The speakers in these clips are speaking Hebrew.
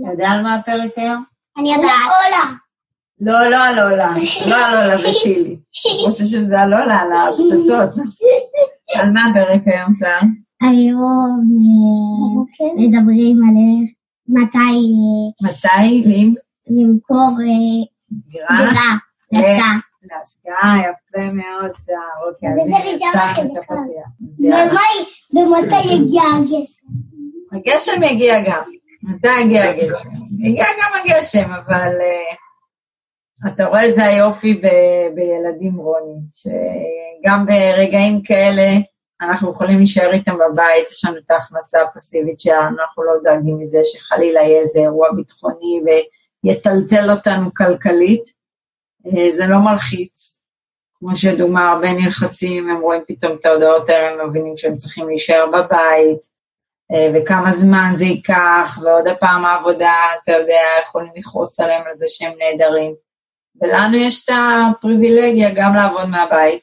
אתה יודע על מה הפרק היום? אני יודעת. עולה. לא, לא על עולה, לא על עולה וטילי. אני חושב שזה על עולה, על הפצצות. על מה הפרק היום, שר? היום אה, מדברים על איך- מתי אה, מתי? לים? למכור אה, דירה? להשקעה. יפה מאוד, שר. אוקיי, אז הנה, סתם את. הפתיח. ומתי יגיע הגשם? הגשם יגיע גם. מתי יגיע הגשם? יגיע גם הגשם, אבל uh, אתה רואה זה היופי ב- בילדים רוני, שגם ברגעים כאלה אנחנו יכולים להישאר איתם בבית, יש לנו את ההכנסה הפסיבית שלנו, אנחנו לא דואגים מזה שחלילה יהיה איזה אירוע ביטחוני ויטלטל אותנו כלכלית. אה, זה לא מלחיץ. כמו שדומה, הרבה נלחצים, הם רואים פתאום את ההודעות האלה, הם מבינים שהם צריכים להישאר בבית, וכמה זמן זה ייקח, ועוד פעם העבודה, אתה יודע, יכולים לכעוס עליהם על זה שהם נהדרים. ולנו יש את הפריבילגיה גם לעבוד מהבית,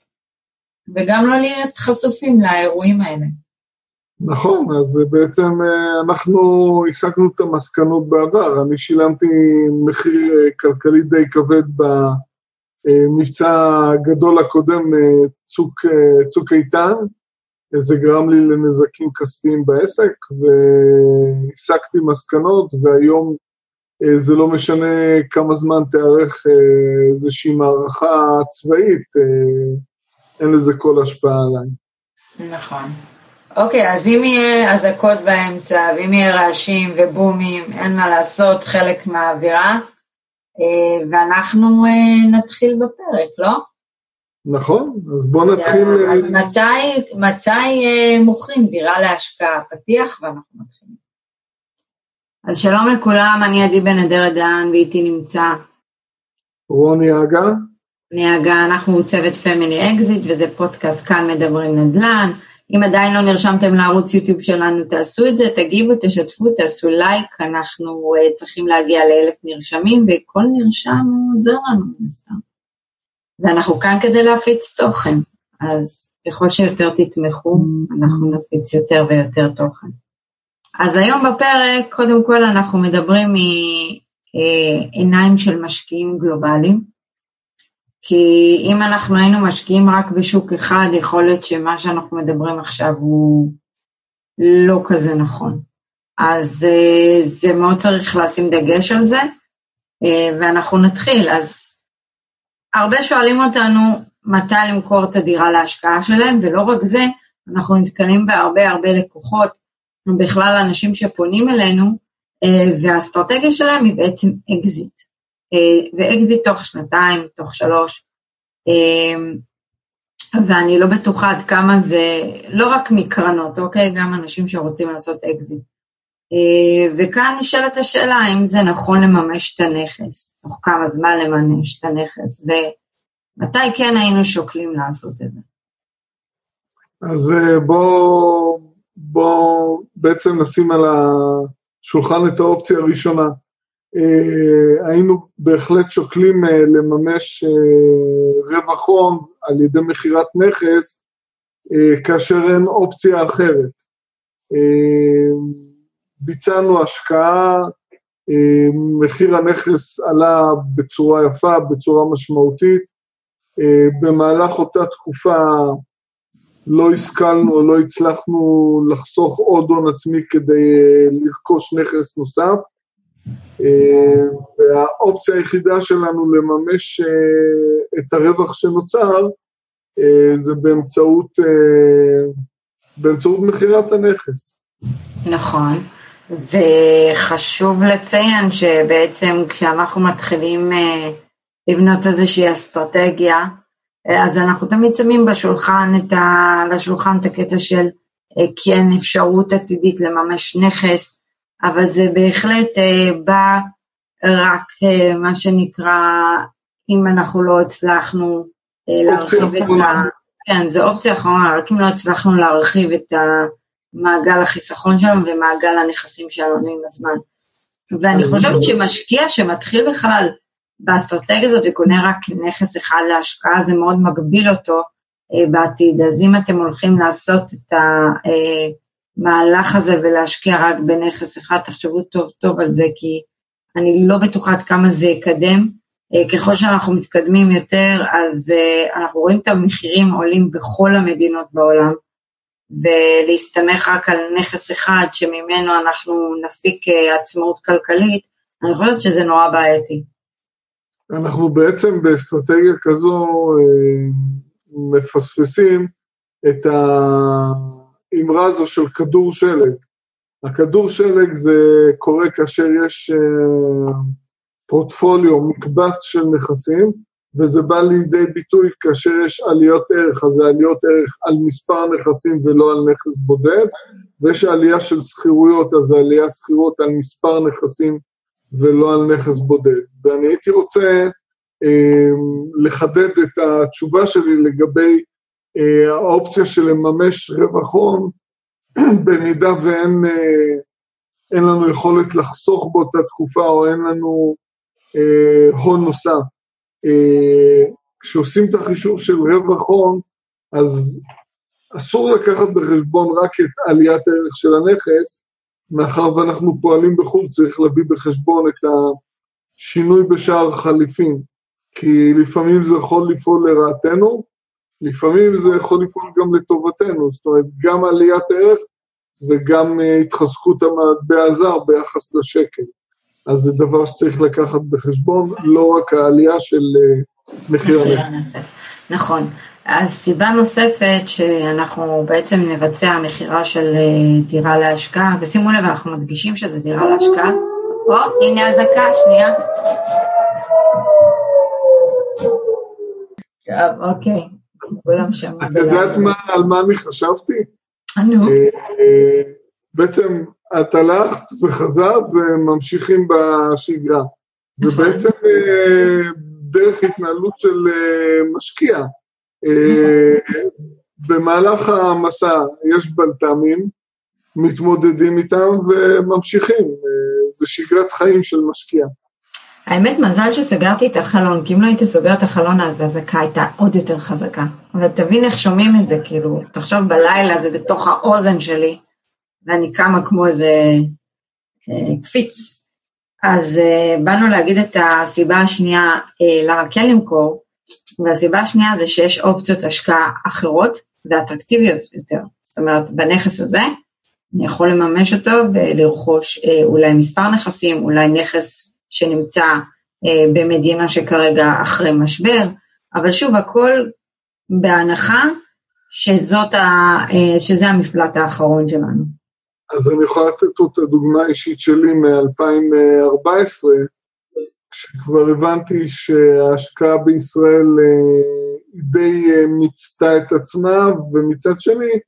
וגם לא להיות חשופים לאירועים האלה. נכון, אז בעצם אה, אנחנו השגנו את המסקנות בעבר. אני שילמתי מחיר אה, כלכלי די כבד במבצע הגדול הקודם, אה, צוק, אה, צוק איתן. זה גרם לי לנזקים כספיים בעסק, והסקתי מסקנות, והיום אה, זה לא משנה כמה זמן תארך אה, איזושהי מערכה צבאית, אה, אין לזה כל השפעה עליי. נכון. אוקיי, אז אם יהיה אזעקות באמצע, ואם יהיה רעשים ובומים, אין מה לעשות, חלק מהאווירה, ואנחנו נתחיל בפרק, לא? נכון, אז בואו נתחיל... אז, אה, אז מתי, מתי אה, מוכרים דירה להשקעה? פתיח ואנחנו מתחילים. אז שלום לכולם, אני עדי בן אדר דן, ואיתי נמצא רוני אגה, אני הגה, אנחנו צוות Family Exit, וזה פודקאסט כאן מדברים נדל"ן. אם עדיין לא נרשמתם לערוץ יוטיוב שלנו, תעשו את זה, תגיבו, תשתפו, תעשו לייק, אנחנו אה, צריכים להגיע לאלף נרשמים, וכל נרשם עוזר לנו מן הסתם. ואנחנו כאן כדי להפיץ תוכן, אז ככל שיותר תתמכו, אנחנו נפיץ יותר ויותר תוכן. אז היום בפרק, קודם כל אנחנו מדברים מעיניים של משקיעים גלובליים, כי אם אנחנו היינו משקיעים רק בשוק אחד, יכול להיות שמה שאנחנו מדברים עכשיו הוא לא כזה נכון. אז uh, זה מאוד צריך לשים דגש על זה, uh, ואנחנו נתחיל. אז הרבה שואלים אותנו מתי למכור את הדירה להשקעה שלהם, ולא רק זה, אנחנו נתקלים בהרבה הרבה לקוחות, בכלל אנשים שפונים אלינו, אה, והאסטרטגיה שלהם היא בעצם אקזיט. ואקזיט תוך שנתיים, תוך שלוש, ואני לא בטוחה עד כמה זה, לא רק מקרנות, אוקיי? גם אנשים שרוצים לעשות אקזיט. וכאן נשאלת השאלה האם זה נכון לממש את הנכס, תוך כמה זמן לממש את הנכס, ומתי כן היינו שוקלים לעשות את זה. אז בואו בוא בעצם נשים על השולחן את האופציה הראשונה. Uh, היינו בהחלט שוקלים לממש רווח הון על ידי מכירת נכס, כאשר אין אופציה אחרת. ביצענו השקעה, uh, מחיר הנכס עלה בצורה יפה, בצורה משמעותית. Uh, במהלך אותה תקופה לא השכלנו, לא הצלחנו לחסוך עוד הון עצמי כדי uh, לרכוש נכס נוסף. והאופציה היחידה שלנו לממש את הרווח שנוצר זה באמצעות, באמצעות מכירת הנכס. נכון, וחשוב לציין שבעצם כשאנחנו מתחילים לבנות איזושהי אסטרטגיה, אז אנחנו תמיד שמים בשולחן את ה, לשולחן את הקטע של כן אפשרות עתידית לממש נכס, אבל זה בהחלט בא רק מה שנקרא, אם אנחנו לא הצלחנו להרחיב את ה... כן, זו אופציה אחרונה, רק אם לא הצלחנו להרחיב את מעגל החיסכון שלנו ומעגל הנכסים שלנו עם הזמן. ואני חושבת שמשקיע שמתחיל בכלל באסטרטגיה הזאת וקונה רק נכס אחד להשקעה, זה מאוד מגביל אותו uh, בעתיד. אז אם אתם הולכים לעשות את המהלך הזה ולהשקיע רק בנכס אחד, תחשבו טוב טוב על זה, כי אני לא בטוחה עד כמה זה יקדם. אה, ככל שאנחנו מתקדמים יותר, אז אה, אנחנו רואים את המחירים עולים בכל המדינות בעולם, ולהסתמך רק על נכס אחד שממנו אנחנו נפיק אה, עצמאות כלכלית, אני חושבת שזה נורא בעייתי. אנחנו בעצם באסטרטגיה כזו מפספסים את האמרה הזו של כדור שלג. הכדור שלג זה קורה כאשר יש פורטפוליו, מקבץ של נכסים, וזה בא לידי ביטוי כאשר יש עליות ערך, אז זה עליות ערך על מספר נכסים ולא על נכס בודד, ויש עלייה של שכירויות, אז זה עלייה שכירות על מספר נכסים ולא על נכס בודד. ואני הייתי רוצה אה, לחדד את התשובה שלי לגבי אה, האופציה של לממש רווח הון, במידה ואין אה, לנו יכולת לחסוך באותה תקופה או אין לנו אה, הון נוסף. אה, כשעושים את החישוב של רווח הון, אז אסור לקחת בחשבון רק את עליית הערך של הנכס, מאחר ואנחנו פועלים בחו"ל, צריך להביא בחשבון את השינוי בשער חליפין, כי לפעמים זה יכול לפעול לרעתנו, לפעמים זה יכול לפעול גם לטובתנו, זאת אומרת, גם עליית ערך וגם אה, התחזקות המטבע הזר ביחס לשקל. אז זה דבר שצריך לקחת בחשבון, לא רק העלייה של אה, מחיר הנכס. נכון. אז סיבה נוספת שאנחנו בעצם נבצע מכירה של אה, דירה להשקעה, ושימו לב, אנחנו מדגישים שזה דירה להשקעה. או, הנה אזעקה, שנייה. טוב, אוקיי, כולם שמעו. את יודעת על מה אני חשבתי? נו. בעצם את הלכת וחזרת וממשיכים בשגרה. זה נכון. בעצם אה, דרך התנהלות של אה, משקיע. אה, במהלך המסע יש בלת"מים, מתמודדים איתם וממשיכים. זה שגרת חיים של משקיע. האמת, מזל שסגרתי את החלון, כי אם לא הייתי סוגרת את החלון אז הזעקה הייתה עוד יותר חזקה. אבל תבין איך שומעים את זה, כאילו, תחשוב בלילה, זה בתוך האוזן שלי. ואני קמה כמו איזה אה, קפיץ. אז אה, באנו להגיד את הסיבה השנייה אה, למה כן למכור, והסיבה השנייה זה שיש אופציות השקעה אחרות ואטרקטיביות יותר. זאת אומרת, בנכס הזה אני יכול לממש אותו ולרכוש אולי מספר נכסים, אולי נכס שנמצא במדינה שכרגע אחרי משבר, אבל שוב, הכל בהנחה שזאת ה, שזה המפלט האחרון שלנו. אז אני יכול לתת את הדוגמה האישית שלי מ-2014, כשכבר הבנתי שההשקעה בישראל אה, די אה, מיצתה את עצמה, ומצד שני,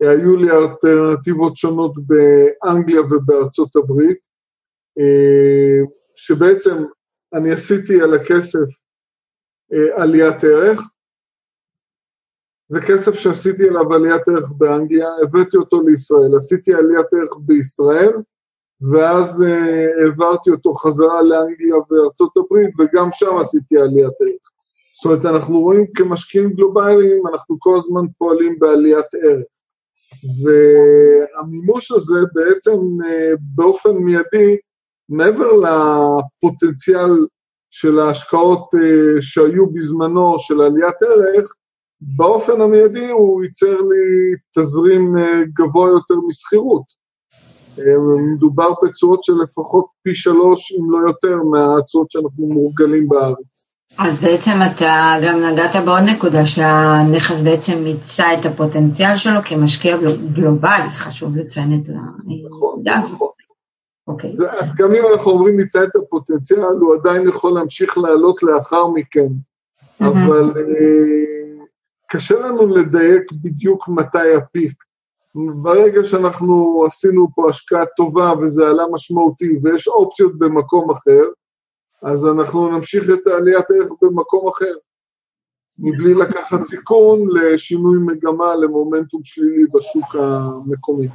היו לי אלטרנטיבות שונות באנגליה ובארצות הברית, אה, שבעצם אני עשיתי על הכסף עליית ערך, זה כסף שעשיתי עליו עליית ערך באנגליה, הבאתי אותו לישראל, עשיתי עליית ערך בישראל, ואז uh, העברתי אותו חזרה לאנגליה וארצות הברית, וגם שם עשיתי עליית ערך. זאת אומרת, אנחנו רואים כמשקיעים גלובליים, אנחנו כל הזמן פועלים בעליית ערך. והמימוש הזה בעצם uh, באופן מיידי, מעבר לפוטנציאל של ההשקעות uh, שהיו בזמנו של עליית ערך, באופן המיידי הוא ייצר לי תזרים אה, גבוה יותר משכירות. אה, מדובר בתשואות של לפחות פי שלוש, אם לא יותר, מהתשואות שאנחנו מורגלים בארץ. אז בעצם אתה גם נגעת בעוד נקודה, שהנכס בעצם מיצה את הפוטנציאל שלו כמשקיע גלובלי, חשוב לציין את הנקודה הזאת. נכון, נכון. אוקיי. אז גם אם אנחנו אומרים מיצה את הפוטנציאל, הוא עדיין יכול להמשיך לעלות לאחר מכן, אבל... אה, קשה לנו לדייק בדיוק מתי הפיק. ברגע שאנחנו עשינו פה השקעה טובה וזה עלה משמעותי ויש אופציות במקום אחר, אז אנחנו נמשיך את העליית ערך במקום אחר, מבלי לקחת סיכון לשינוי מגמה, למומנטום שלילי בשוק המקומי.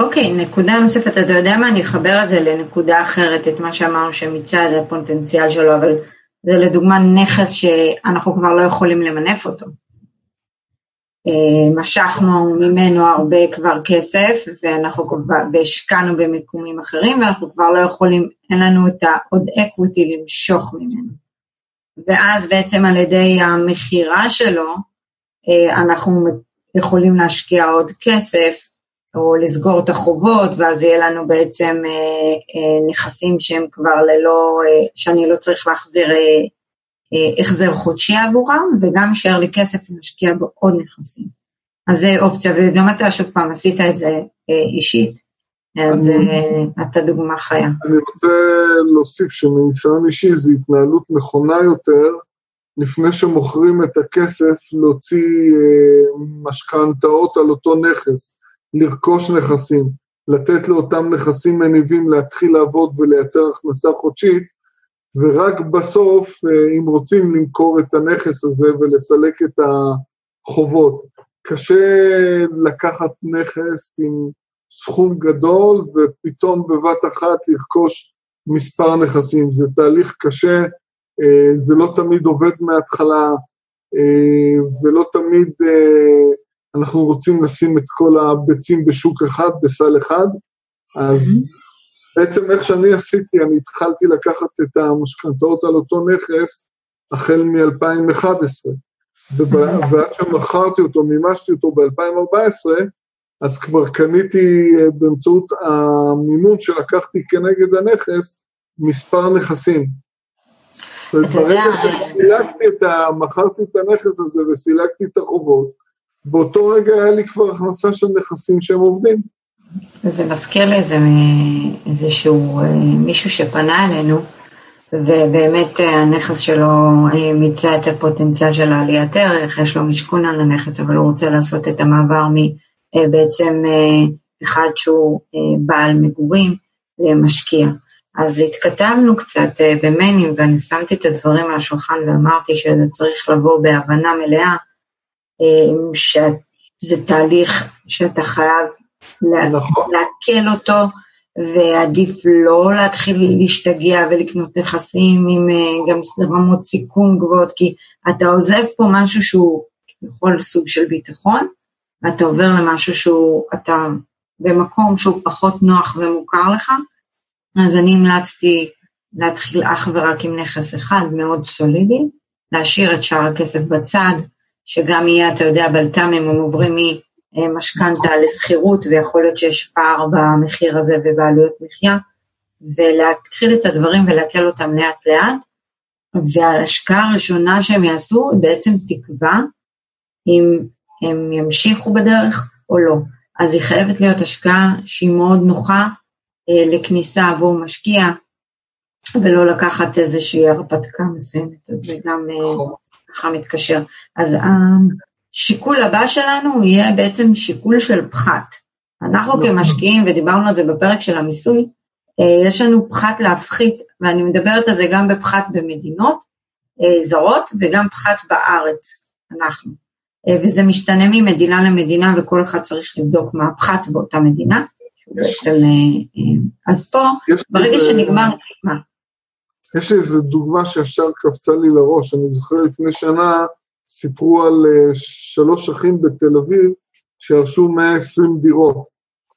אוקיי, okay, נקודה נוספת, אתה יודע מה, אני אחבר את זה לנקודה אחרת, את מה שאמרנו שמצד הפוטנציאל שלו, אבל זה לדוגמה נכס שאנחנו כבר לא יכולים למנף אותו. אה, משכנו ממנו הרבה כבר כסף, ואנחנו כבר, והשקענו במיקומים אחרים, ואנחנו כבר לא יכולים, אין לנו את העוד אקוויטי למשוך ממנו. ואז בעצם על ידי המכירה שלו, אה, אנחנו יכולים להשקיע עוד כסף, או לסגור את החובות, ואז יהיה לנו בעצם אה, נכסים שהם כבר ללא, שאני לא צריך להחזיר החזר חודשי עבורם, וגם יישאר לי כסף להשקיע בעוד נכסים. אז זה אופציה, וגם אתה שוב פעם עשית את זה אה, אישית, אז אה, אתה דוגמה חיה. אני רוצה להוסיף שמניסיון אישי זו התנהלות נכונה יותר, לפני שמוכרים את הכסף, להוציא משכנתאות על אותו נכס, לרכוש נכסים, לתת לאותם נכסים מניבים להתחיל לעבוד ולייצר הכנסה חודשית, ורק בסוף, אה, אם רוצים למכור את הנכס הזה ולסלק את החובות, קשה לקחת נכס עם סכום גדול ופתאום בבת אחת לרכוש מספר נכסים. זה תהליך קשה, אה, זה לא תמיד עובד מההתחלה, אה, ולא תמיד אנחנו רוצים לשים את כל הביצים בשוק אחד, בסל אחד, אז בעצם איך שאני עשיתי, אני התחלתי לקחת את המשכנתאות על אותו נכס החל מ-2011, ועד שמכרתי אותו, מימשתי אותו ב-2014, אז כבר קניתי אה, באמצעות המימון שלקחתי כנגד הנכס מספר נכסים. ברגע שסילקתי את ה... מכרתי את הנכס הזה וסילקתי את החובות, באותו רגע היה לי כבר הכנסה של נכסים שהם עובדים. זה מזכיר לי איזה, איזשהו אה, מישהו שפנה אלינו, ובאמת אה, הנכס שלו אה, מיצה את הפוטנציאל של העליית ערך, יש לו משכון על הנכס, אבל הוא רוצה לעשות את המעבר מבעצם אחד שהוא בעל מגורים למשקיע. אז התכתבנו קצת במיינים ואני שמתי את הדברים על השולחן ואמרתי שזה צריך לבוא בהבנה מלאה, שזה תהליך שאתה חייב נכון. לעכל אותו, ועדיף לא להתחיל להשתגע ולקנות נכסים עם אה, גם רמות סיכון גבוהות, כי אתה עוזב פה משהו שהוא כביכול סוג של ביטחון, ואתה עובר למשהו שהוא, אתה במקום שהוא פחות נוח ומוכר לך, אז אני המלצתי להתחיל אך ורק עם נכס אחד מאוד סולידי, להשאיר את שאר הכסף בצד, שגם יהיה, אתה יודע, בלת"מים הם עוברים משכנתה לשכירות, ויכול להיות שיש פער במחיר הזה ובעלויות מחיה, ולהתחיל את הדברים ולהקל אותם לאט לאט, וההשקעה הראשונה שהם יעשו היא בעצם תקבע אם הם ימשיכו בדרך או לא. אז היא חייבת להיות השקעה שהיא מאוד נוחה אה, לכניסה עבור משקיע, ולא לקחת איזושהי הרפתקה מסוימת, אז זה גם אה, נכון. ככה מתקשר. אז אה, השיקול הבא שלנו יהיה בעצם שיקול של פחת. אנחנו נכון. כמשקיעים, ודיברנו על זה בפרק של המיסוי, אה, יש לנו פחת להפחית, ואני מדברת על זה גם בפחת במדינות אה, זרות וגם פחת בארץ, אנחנו. אה, וזה משתנה ממדינה למדינה וכל אחד צריך לבדוק מה הפחת באותה מדינה. בעצם, אז פה, ברגע שנגמר, מה? יש לי איזו דוגמה שישר קפצה לי לראש, אני זוכר לפני שנה, סיפרו על אה, שלוש אחים בתל אביב שירשו 120 דירות,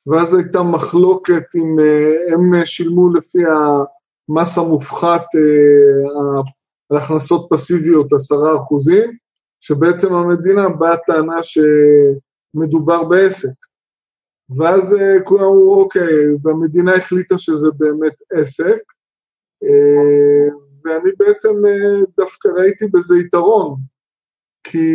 ואז הייתה מחלוקת אם אה, הם שילמו לפי המס המופחת אה, על הכנסות פסיביות עשרה אחוזים, שבעצם המדינה באה טענה שמדובר בעסק. ואז כולם אמרו, אוקיי, והמדינה החליטה שזה באמת עסק, ואני בעצם דווקא ראיתי בזה יתרון, כי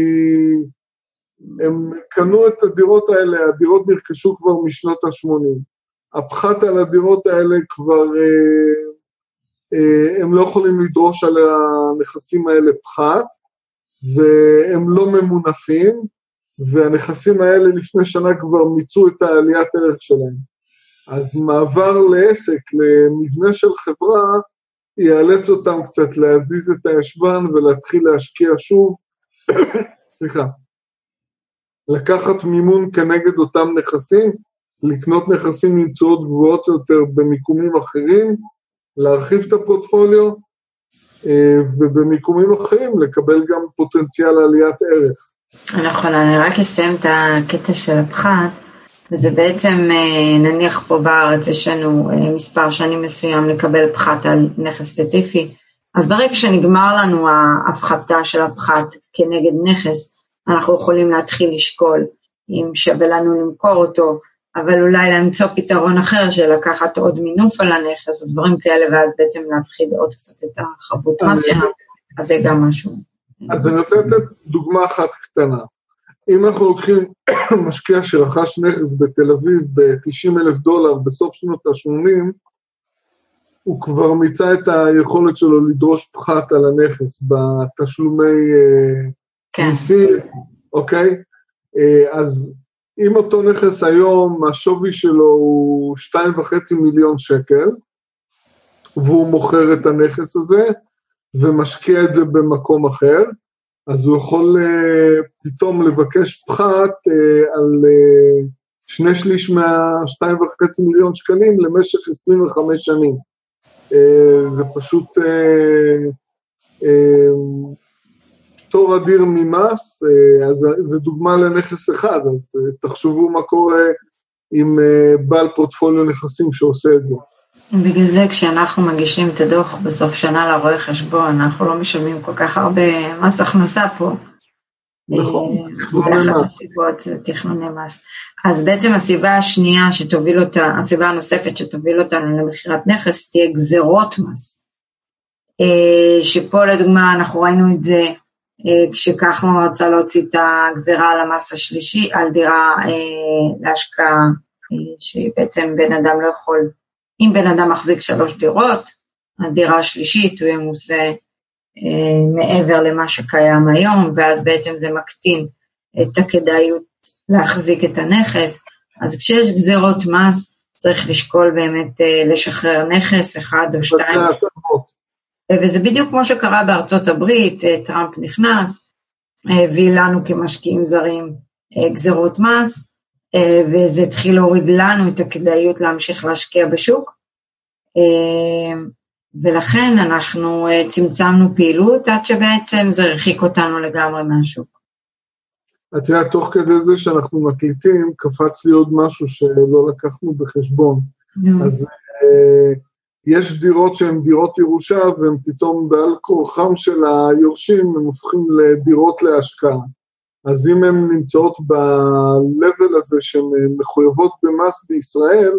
הם קנו את הדירות האלה, הדירות נרכשו כבר משנות ה-80. הפחת על הדירות האלה כבר, אה, אה, הם לא יכולים לדרוש על הנכסים האלה פחת, והם לא ממונפים, והנכסים האלה לפני שנה כבר מיצו את העליית ערך שלהם. אז מעבר לעסק, למבנה של חברה, יאלץ אותם קצת להזיז את הישבן ולהתחיל להשקיע שוב סליחה, לקחת מימון כנגד אותם נכסים, לקנות נכסים עם תשואות גבוהות יותר במיקומים אחרים, להרחיב את הפורטפוליו, אה, ובמיקומים אחרים לקבל גם פוטנציאל עליית ערך. נכון, אני רק אסיים את הקטע של הפחת, וזה בעצם, אה, נניח פה בארץ יש לנו אה, מספר שנים מסוים לקבל פחת על נכס ספציפי, אז ברגע שנגמר לנו ההפחתה של הפחת כנגד נכס, אנחנו יכולים להתחיל לשקול אם שווה לנו למכור אותו, אבל אולי למצוא פתרון אחר של לקחת עוד מינוף על הנכס או דברים כאלה, ואז בעצם להפחיד עוד קצת את החבות מס שלנו, אז זה גם משהו. אז אני רוצה לתת דוגמה אחת קטנה. אם אנחנו לוקחים משקיע שרכש נכס בתל אביב ב-90 אלף דולר בסוף שנות ה-80, הוא כבר מיצה את היכולת שלו לדרוש פחת על הנכס בתשלומי אה, כן. מיסים, אוקיי? אה, אז אם אותו נכס היום, השווי שלו הוא 2.5 מיליון שקל, והוא מוכר את הנכס הזה ומשקיע את זה במקום אחר, אז הוא יכול uh, פתאום לבקש פחת uh, על uh, שני שליש מה-2.5 מיליון שקלים למשך 25 שנים. Uh, זה פשוט uh, uh, פטור אדיר ממס, אז זו דוגמה לנכס אחד, אז תחשבו מה קורה עם בעל פורטפוליו נכסים שעושה את זה. בגלל זה כשאנחנו מגישים את הדוח בסוף שנה לרואה חשבון, אנחנו לא משלמים כל כך הרבה מס הכנסה פה. נכון, זה אחת הסיבות, זה תכנוני מס. אז בעצם הסיבה השנייה שתוביל אותה, הסיבה הנוספת שתוביל אותנו למכירת נכס תהיה גזרות מס. שפה לדוגמה אנחנו ראינו את זה כשכחלון רצה להוציא את הגזרה על המס השלישי, על דירה להשקעה, שבעצם בן אדם לא יכול אם בן אדם מחזיק שלוש דירות, הדירה השלישית הוא ימוסה אה, מעבר למה שקיים היום, ואז בעצם זה מקטין את הכדאיות להחזיק את הנכס. אז כשיש גזירות מס, צריך לשקול באמת אה, לשחרר נכס אחד או שתיים. וזה בדיוק כמו שקרה בארצות הברית, אה, טראמפ נכנס, הביא לנו כמשקיעים זרים אה, גזירות מס, אה, וזה התחיל להוריד לנו את הכדאיות להמשיך להשקיע בשוק, אה, ולכן אנחנו אה, צמצמנו פעילות עד שבעצם זה הרחיק אותנו לגמרי מהשוק. את יודעת, תוך כדי זה שאנחנו מקליטים, קפץ לי עוד משהו שלא לקחנו בחשבון. אז uh, יש דירות שהן דירות ירושה, והן פתאום בעל כורחם של היורשים, הם הופכים לדירות להשקעה. אז אם הן נמצאות ב-level הזה שהן מחויבות במס בישראל,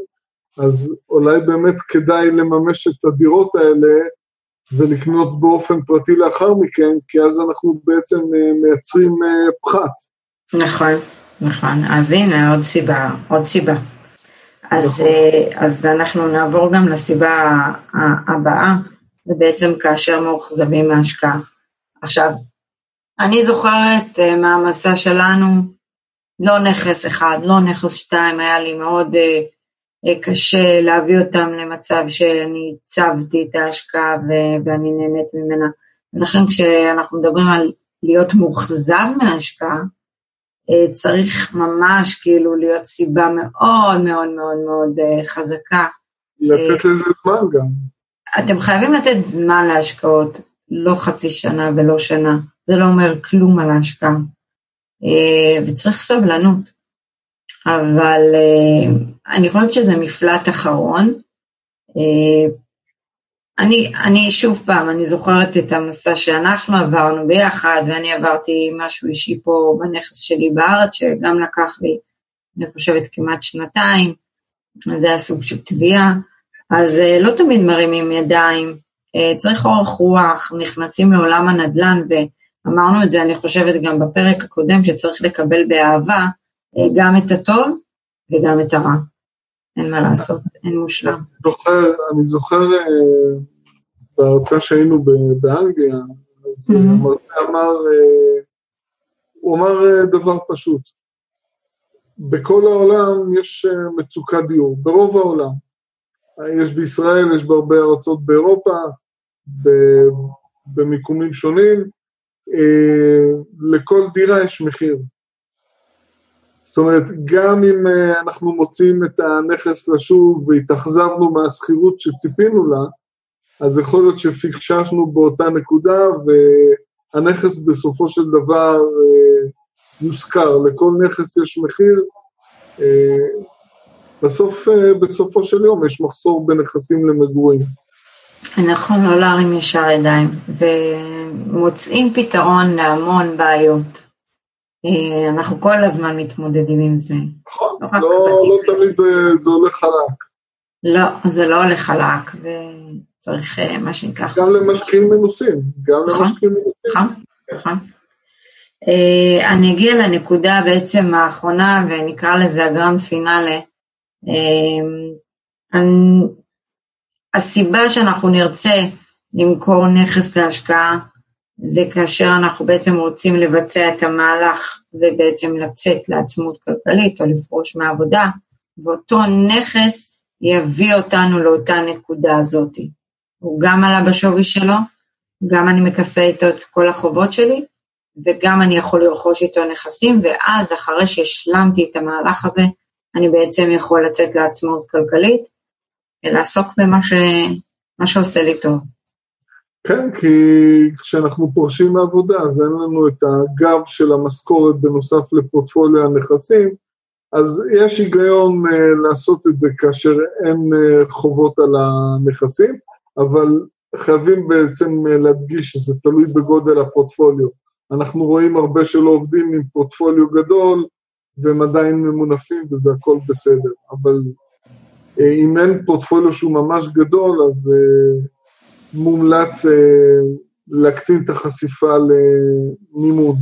אז אולי באמת כדאי לממש את הדירות האלה ולקנות באופן פרטי לאחר מכן, כי אז אנחנו בעצם מייצרים פחת. נכון, נכון. אז הנה עוד סיבה, עוד סיבה. אז, נכון. אז אנחנו נעבור גם לסיבה הבאה, זה בעצם כאשר מאוכזבים מהשקעה. עכשיו, אני זוכרת מהמסע שלנו, לא נכס אחד, לא נכס שתיים, היה לי מאוד uh, קשה להביא אותם למצב שאני הצבתי את ההשקעה ואני נהנית ממנה. ולכן כשאנחנו מדברים על להיות מאוכזב מההשקעה, uh, צריך ממש כאילו להיות סיבה מאוד מאוד מאוד מאוד uh, חזקה. לתת לזה זמן גם. אתם חייבים לתת זמן להשקעות, לא חצי שנה ולא שנה. זה לא אומר כלום על ההשקעה. אה, וצריך סבלנות. אבל אה, אני חושבת שזה מפלט אחרון. אה, אני, אני שוב פעם, אני זוכרת את המסע שאנחנו עברנו ביחד, ואני עברתי משהו אישי פה בנכס שלי בארץ, שגם לקח לי, אני חושבת, כמעט שנתיים, זה היה סוג של תביעה, אז לא תמיד מרימים ידיים, צריך אורך רוח, נכנסים לעולם הנדל"ן, ו... אמרנו את זה, אני חושבת, גם בפרק הקודם, שצריך לקבל באהבה אה, גם את הטוב וגם את הרע. אין מה לעשות, אין מושלם. זוכר, אני זוכר אה, בהרצאה שהיינו באנגליה, אז Mhm. המרצה אמר, אה, הוא אמר דבר פשוט, בכל העולם יש מצוקת דיור, ברוב העולם. יש בישראל, יש בהרבה ארצות באירופה, במיקומים שונים, אה, לכל דירה יש מחיר. זאת אומרת, גם אם אה, אנחנו מוצאים את הנכס לשוב והתאכזבנו מהשכירות שציפינו לה, אז יכול להיות שפיקששנו באותה נקודה והנכס בסופו של דבר אה, יושכר, לכל נכס יש מחיר. אה, בסוף, בסופו של יום יש מחסור בנכסים למגורים. נכון, לא להרים ישר ידיים, ומוצאים פתרון להמון בעיות. אה, אנחנו כל הזמן מתמודדים עם זה. נכון, לא לא, לא. תמיד אה, זה הולך חלק. לא, זה לא הולך חלק, וצריך אה, מה שנקרא... גם למשקיעים מנוסים, גם נכון. למשקיעים מנוסים. נכון, נכון. אני אגיע לנקודה בעצם האחרונה, ונקרא לזה הגרנד פינאלה. הסיבה שאנחנו נרצה למכור נכס להשקעה, זה כאשר אנחנו בעצם רוצים לבצע את המהלך ובעצם לצאת לעצמות כלכלית או לפרוש מהעבודה, ואותו נכס יביא אותנו לאותה נקודה הזאת. הוא גם עלה בשווי שלו, גם אני מכסה איתו את כל החובות שלי, וגם אני יכול לרכוש איתו נכסים, ואז אחרי שהשלמתי את המהלך הזה, אני בעצם יכול לצאת לעצמאות כלכלית, ולעסוק במה ש... מה שעושה לי טוב. כן, כי כשאנחנו פורשים מעבודה, אז אין לנו את הגב של המשכורת בנוסף לפורטפוליו הנכסים, אז יש היגיון uh, לעשות את זה כאשר אין uh, חובות על הנכסים, אבל חייבים בעצם uh, להדגיש שזה תלוי בגודל הפורטפוליו. אנחנו רואים הרבה שלא עובדים עם פורטפוליו גדול, והם עדיין ממונפים וזה הכל בסדר, אבל uh, אם אין פורטפוליו שהוא ממש גדול, אז uh, מומלץ uh, להקטין את החשיפה למימון.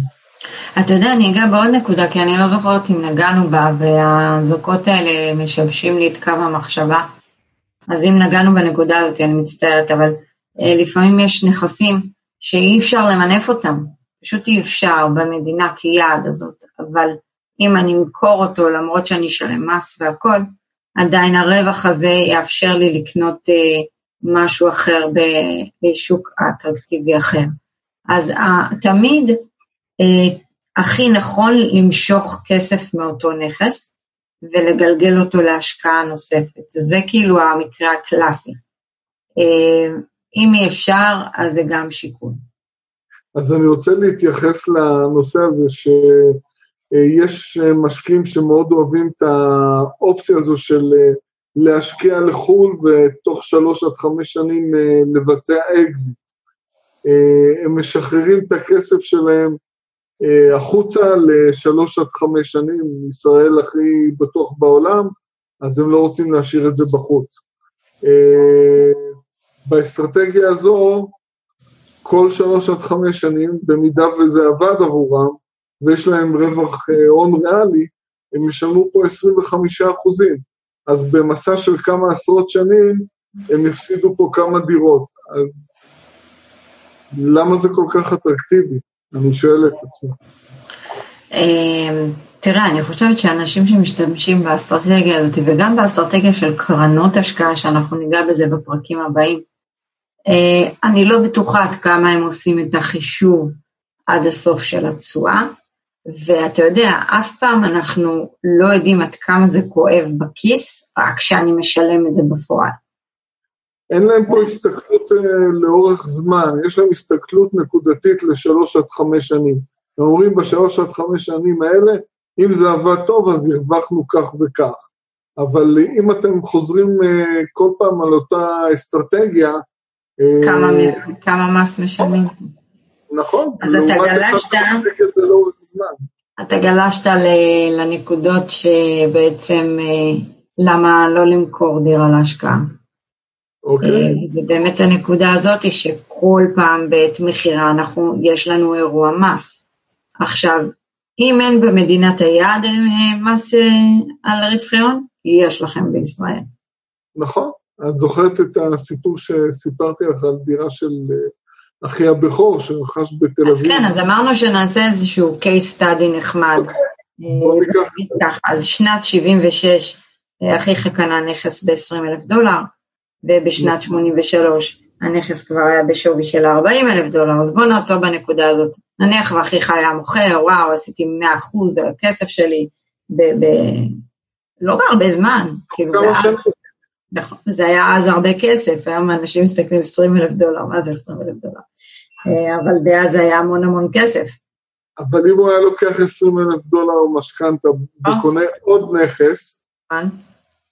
אתה יודע, אני אגע בעוד נקודה, כי אני לא זוכרת אם נגענו בה, והאזעקות האלה משבשים לי את קו המחשבה. אז אם נגענו בנקודה הזאת, אני מצטערת, אבל אה, לפעמים יש נכסים שאי אפשר למנף אותם, פשוט אי אפשר במדינת יעד הזאת, אבל אם אני אמכור אותו, למרות שאני אשלם מס והכל, עדיין הרווח הזה יאפשר לי לקנות אה, משהו אחר בשוק אטרקטיבי אחר. אז אה, תמיד אה, הכי נכון למשוך כסף מאותו נכס ולגלגל אותו להשקעה נוספת. זה כאילו המקרה הקלאסי. אה, אם אי אפשר, אז זה גם שיקול. אז אני רוצה להתייחס לנושא הזה שיש משקיעים שמאוד אוהבים את האופציה הזו של אה, להשקיע לחו"ל ותוך שלוש עד חמש שנים אה, לבצע אקזיט. אה, הם משחררים את הכסף שלהם אה, החוצה לשלוש עד חמש שנים, ישראל הכי בטוח בעולם, אז הם לא רוצים להשאיר את זה בחוץ. באסטרטגיה הזו, כל שלוש עד חמש שנים, במידה וזה עבד עבורם, ויש להם רווח הון ריאלי, הם ישלמו פה 25 אחוזים. אז במסע של כמה עשרות שנים, הם יפסידו פה כמה דירות. אז למה זה כל כך אטרקטיבי? אני שואל את עצמי. אה, תראה, אני חושבת שאנשים שמשתמשים באסטרטגיה הזאת, וגם באסטרטגיה של קרנות השקעה, שאנחנו ניגע בזה בפרקים הבאים, אה, אני לא בטוחה עד כמה הם עושים את החישוב עד הסוף של התשואה, ואתה יודע, אף פעם אנחנו לא יודעים עד כמה זה כואב בכיס, רק כשאני משלם את זה בפועל. אין להם פה הסתכלות אה, לאורך זמן, יש להם הסתכלות נקודתית לשלוש עד חמש שנים. הם אומרים בשלוש עד חמש שנים האלה, אם זה עבד טוב אז הרווחנו כך וכך. אבל אם אתם חוזרים אה, כל פעם על אותה אסטרטגיה, אה, כמה, מ- כמה מס משלמים. נכון, אז אתה גלשת- זמן. אתה גלשת לנקודות שבעצם אה, למה לא למכור דירה להשקעה. אוקיי? אה, זה באמת הנקודה הזאת שכל פעם בעת מכירה אנחנו, יש לנו אירוע מס. עכשיו, אם אין במדינת היעד אה, מס על רווחי-הון, יש לכם בישראל. נכון. את זוכרת את הסיפור שסיפרתי לך על דירה של אחי הבכור שרכש בתל אז אביב? כן, אז אמרנו שנעשה איזשהו case study נחמד. בוא אה, אז שנת 76, אה, אחיך קנה נכס ב-20 אלף דולר, ובשנת 83 הנכס כבר היה בשווי של 40 אלף דולר, אז בוא נעצור בנקודה הזאת. נניח ואחיך היה מוכר, וואו, עשיתי 100 אחוז על הכסף שלי, ב- ב- לא בהרבה זמן, כאילו, ואז-. נכון, זה היה אז הרבה כסף, היום אנשים מסתכלים 20 אלף דולר, מה זה 20 אלף דולר? אה, אבל דאז זה היה המון המון כסף. אבל אם הוא היה לוקח 20 אלף דולר משכנתה וקונה עוד נכס?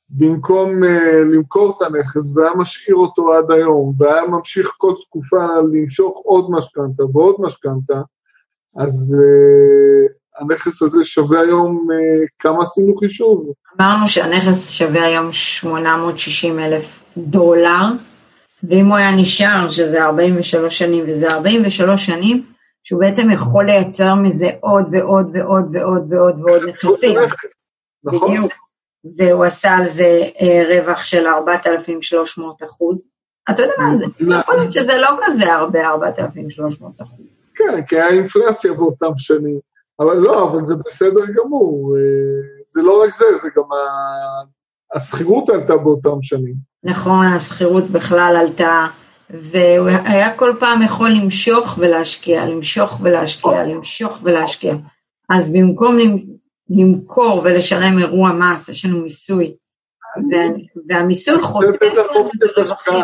במקום uh, למכור את הנכס והיה משאיר אותו עד היום, והיה ממשיך כל תקופה למשוך עוד משכנתה ועוד משכנתה, אז uh, הנכס הזה שווה היום, uh, כמה עשינו חישוב? אמרנו שהנכס שווה היום 860 אלף דולר, ואם הוא היה נשאר, שזה 43 שנים, וזה 43 שנים, שהוא בעצם יכול לייצר מזה עוד ועוד ועוד ועוד ועוד ועוד נכסים. נכון? בדיוק. והוא עשה על זה אה, רווח של 4,300 אחוז. אתה יודע מה, זה יכול להיות שזה לא כזה הרבה 4,300 אחוז. כן, כי היה אינפלציה באותם שנים. אבל לא, אבל זה בסדר גמור. אה, זה לא רק זה, זה גם ה- השכירות עלתה באותם שנים. נכון, השכירות בכלל עלתה, והוא היה כל פעם יכול למשוך ולהשקיע, למשוך ולהשקיע, למשוך ולהשקיע. אז במקום למ- למכור ולשלם אירוע מס, יש לנו מיסוי, וה- והמיסוי חוטף לנו את הרווחים.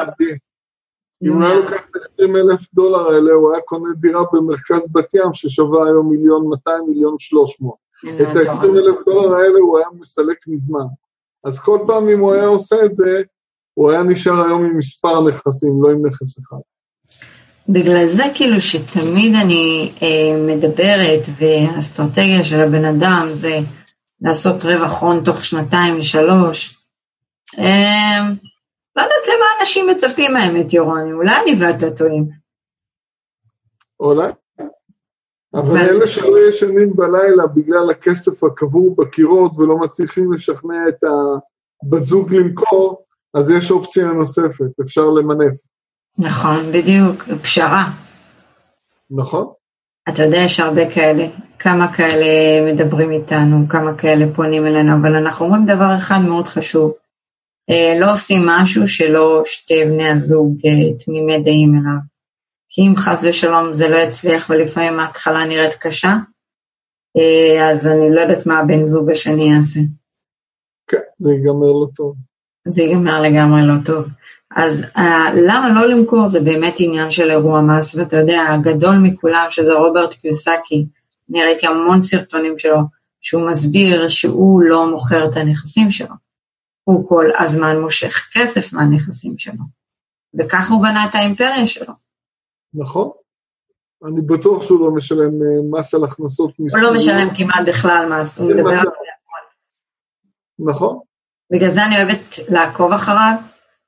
אם הוא היה לוקח את ה-20 אלף דולר האלה, הוא היה קונה דירה במרכז בת ים ששווה היום מיליון 200, מיליון 300. את ה-20 אלף דולר האלה הוא היה מסלק מזמן. אז כל פעם אם הוא היה עושה את זה, הוא היה נשאר היום עם מספר נכסים, לא עם נכס אחד. בגלל זה כאילו שתמיד אני אה, מדברת והאסטרטגיה של הבן אדם זה לעשות רווח הון תוך שנתיים לשלוש. אה, לא יודעת למה אנשים מצפים האמת יורוני, אולי אני ואתה טועים. אולי? אבל אלה שלא ישנים בלילה בגלל הכסף הקבור בקירות ולא מצליחים לשכנע את הבת זוג למכור, אז יש אופציה נוספת, אפשר למנף, נכון, בדיוק, פשרה. נכון? אתה יודע, יש הרבה כאלה, כמה כאלה מדברים איתנו, כמה כאלה פונים אלינו, אבל אנחנו אומרים דבר אחד מאוד חשוב, לא עושים משהו שלא שתי בני הזוג אה, תמימי דעים אליו. כי אם חס ושלום זה לא יצליח ולפעמים ההתחלה נראית קשה, אה, אז אני לא יודעת מה הבן זוג השני יעשה. כן, זה ייגמר לא טוב. זה ייגמר לגמרי לא טוב. אז uh, למה לא למכור זה באמת עניין של אירוע מס, ואתה יודע, הגדול מכולם, שזה רוברט קיוסקי, אני ראיתי המון סרטונים שלו, שהוא מסביר שהוא לא מוכר את הנכסים שלו. הוא כל הזמן מושך כסף מהנכסים שלו. וככה הוא בנה את האימפריה שלו. נכון? אני בטוח שהוא לא משלם אה, מס על הכנסות הוא מיסוי. לא משלם כמעט בכלל מס, הוא מדבר על. זה. נכון? בגלל זה אני אוהבת לעקוב אחריו.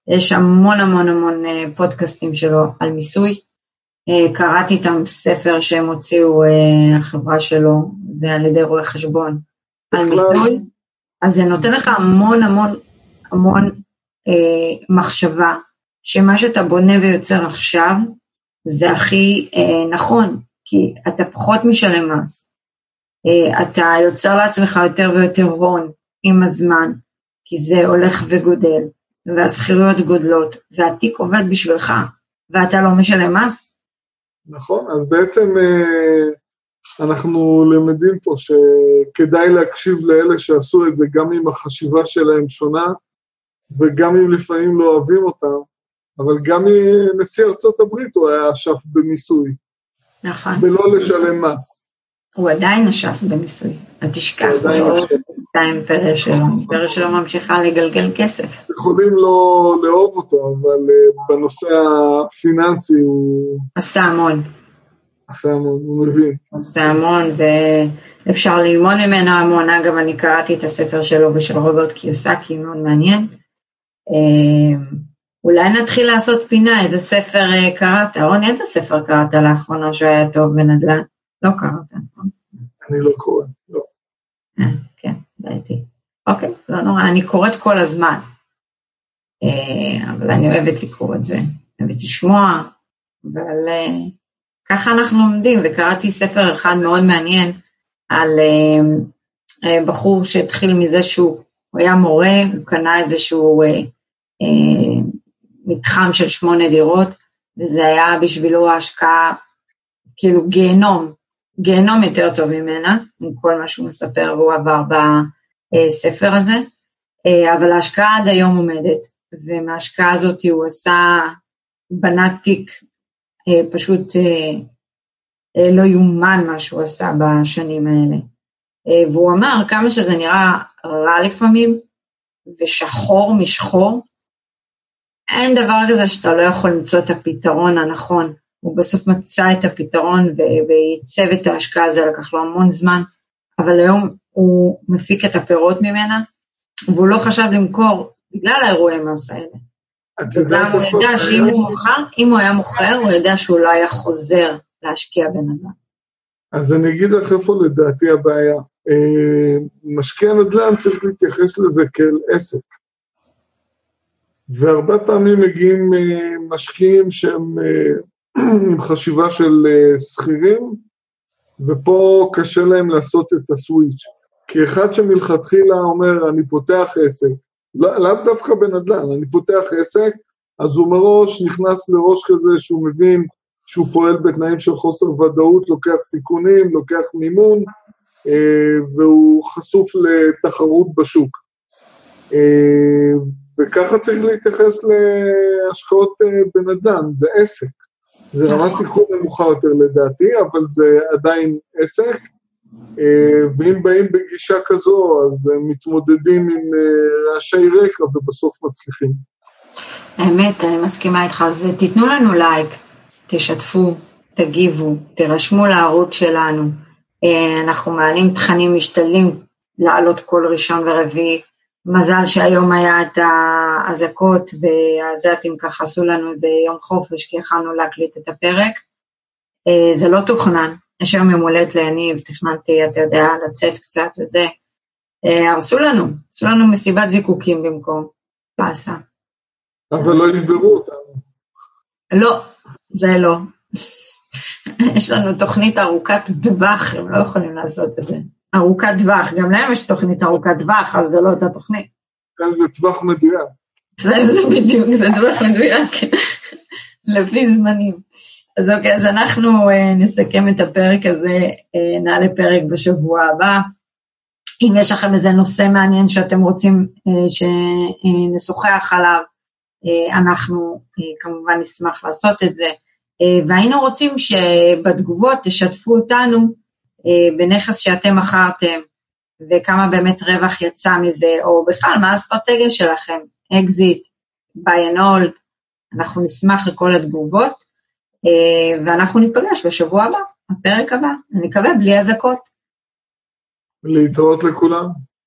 יש המון המון המון אה, פודקאסטים שלו על מיסוי. אה, קראתי איתם ספר שהם הוציאו, החברה שלו, זה על ידי רואה חשבון, על בכלל. מיסוי. אז זה נותן לך המון המון המון אה, מחשבה, שמה שאתה בונה ויוצר עכשיו, זה הכי אה, נכון, כי אתה פחות משלם מס. אה, אתה יוצר לעצמך יותר ויותר הון עם הזמן, כי זה הולך וגודל, והשכירויות גודלות, והתיק עובד בשבילך, ואתה לא משלם מס. נכון, אז בעצם אה, אנחנו למדים פה שכדאי להקשיב לאלה שעשו את זה, גם אם החשיבה שלהם שונה, וגם אם לפעמים לא אוהבים אותם, אבל גם נשיא ארצות הברית הוא היה אשף במיסוי, נכון. ולא לשלם מס. הוא עדיין נשף במיסוי, אל תשכח, הוא עדיין לא את האימפריה שלו, האימפריה שלו ממשיכה לגלגל כסף. יכולים לא לאהוב אותו, אבל אה, בנושא הפיננסי הוא עשה המון. עשה המון, הוא מבין. עושה המון, ואפשר ללמוד ממנו המון. אגב, אני קראתי את הספר שלו ושל רוברט קיוסקי, מאוד מעניין. אה, אולי נתחיל לעשות פינה, איזה ספר אה, קראת? רוני, איזה ספר קראת לאחרונה שהיה טוב בנדל"ן? לא קראת, נכון? אני לא קורא, לא. אה, כן, ראיתי. אוקיי, לא נורא, אני קוראת כל הזמן. אה, אבל אני אוהבת לקרוא את זה, אוהבת לשמוע, אבל ככה אנחנו לומדים, וקראתי ספר אחד מאוד מעניין על בחור שהתחיל מזה שהוא הוא היה מורה, הוא קנה איזשהו מתחם של שמונה דירות, וזה היה בשבילו ההשקעה, כאילו גיהנום, גיהנום יותר טוב ממנה, עם כל מה שהוא מספר והוא עבר בספר הזה, אה, אבל ההשקעה עד היום עומדת, ומההשקעה הזאת הוא עשה, בנה תיק אה, פשוט אה, אה, לא יאומן מה שהוא עשה בשנים האלה. אה, והוא אמר, כמה שזה נראה רע לפעמים, ושחור משחור, אין דבר כזה שאתה לא יכול למצוא את הפתרון הנכון. הוא בסוף מצא את הפתרון וייצב את ההשקעה הזו, לקח לו המון זמן, אבל היום הוא מפיק את הפירות ממנה, והוא לא חשב למכור בגלל האירועי מס האלה. וגם הוא ידע שאם הוא מוכר, אם הוא היה מוכר, הוא ידע שהוא לא היה חוזר להשקיע בנדל"ן. אז אני אגיד לך איפה לדעתי הבעיה. אה, משקיע נדל"ן צריך להתייחס לזה כאל עסק. והרבה פעמים מגיעים אה, משקיעים שהם אה, עם חשיבה של שכירים, ופה קשה להם לעשות את ה switch. כי אחד שמלכתחילה אומר, אני פותח עסק, לא, לאו לא דווקא בנדל"ן, אני פותח עסק, אז הוא מראש נכנס לראש כזה שהוא מבין שהוא פועל בתנאים של חוסר ודאות, לוקח סיכונים, לוקח מימון, אה, והוא חשוף לתחרות בשוק. אה, וככה צריך להתייחס להשקעות אה, בנדל"ן, זה עסק. זה רמת סיכון נמוכה יותר לדעתי, אבל זה עדיין עסק. ואם באים בגישה כזו, אז מתמודדים עם רעשי רקע ובסוף מצליחים. האמת, אני מסכימה איתך, אז תיתנו לנו לייק, תשתפו, תגיבו, תירשמו לערוץ שלנו. אה, אנחנו מעלים תכנים משתדלים לעלות כל ראשון ורביעי. מזל שהיום היה את האזעקות והעזתים ככה עשו לנו איזה יום חופש כי יכלנו להקליט את הפרק. אה, זה לא תוכנן, יש היום יום הולדת ליניב, תכננתי, אתה יודע, לצאת קצת וזה. אה, הרסו לנו, עשו לנו מסיבת זיקוקים במקום פאסה. אבל לא ישברו אותנו. לא, זה לא. יש לנו תוכנית ארוכת טווח, הם לא יכולים לעשות את זה. ארוכת טווח, גם להם יש תוכנית ארוכת טווח, אבל זה לא אותה תוכנית. כאן זה טווח מדויק. אצלם זה בדיוק, זה טווח מדויק, לפי זמנים. אז אוקיי, אז אנחנו uh, נסכם את הפרק הזה, uh, נעלה פרק בשבוע הבא. אם יש לכם איזה נושא מעניין שאתם רוצים אה, שנשוחח עליו, אה, אנחנו אה, כמובן נשמח לעשות את זה. אה, והיינו רוצים שבתגובות תשתפו אותנו אה, בנכס שאתם מכרתם, וכמה באמת רווח יצא מזה, או בכלל, מה האסטרטגיה שלכם, אקזיט, buy and hold, אנחנו נשמח לכל התגובות, אה, ואנחנו ניפגש בשבוע הבא, הפרק הבא, אני מקווה בלי אזעקות. להתראות לכולם.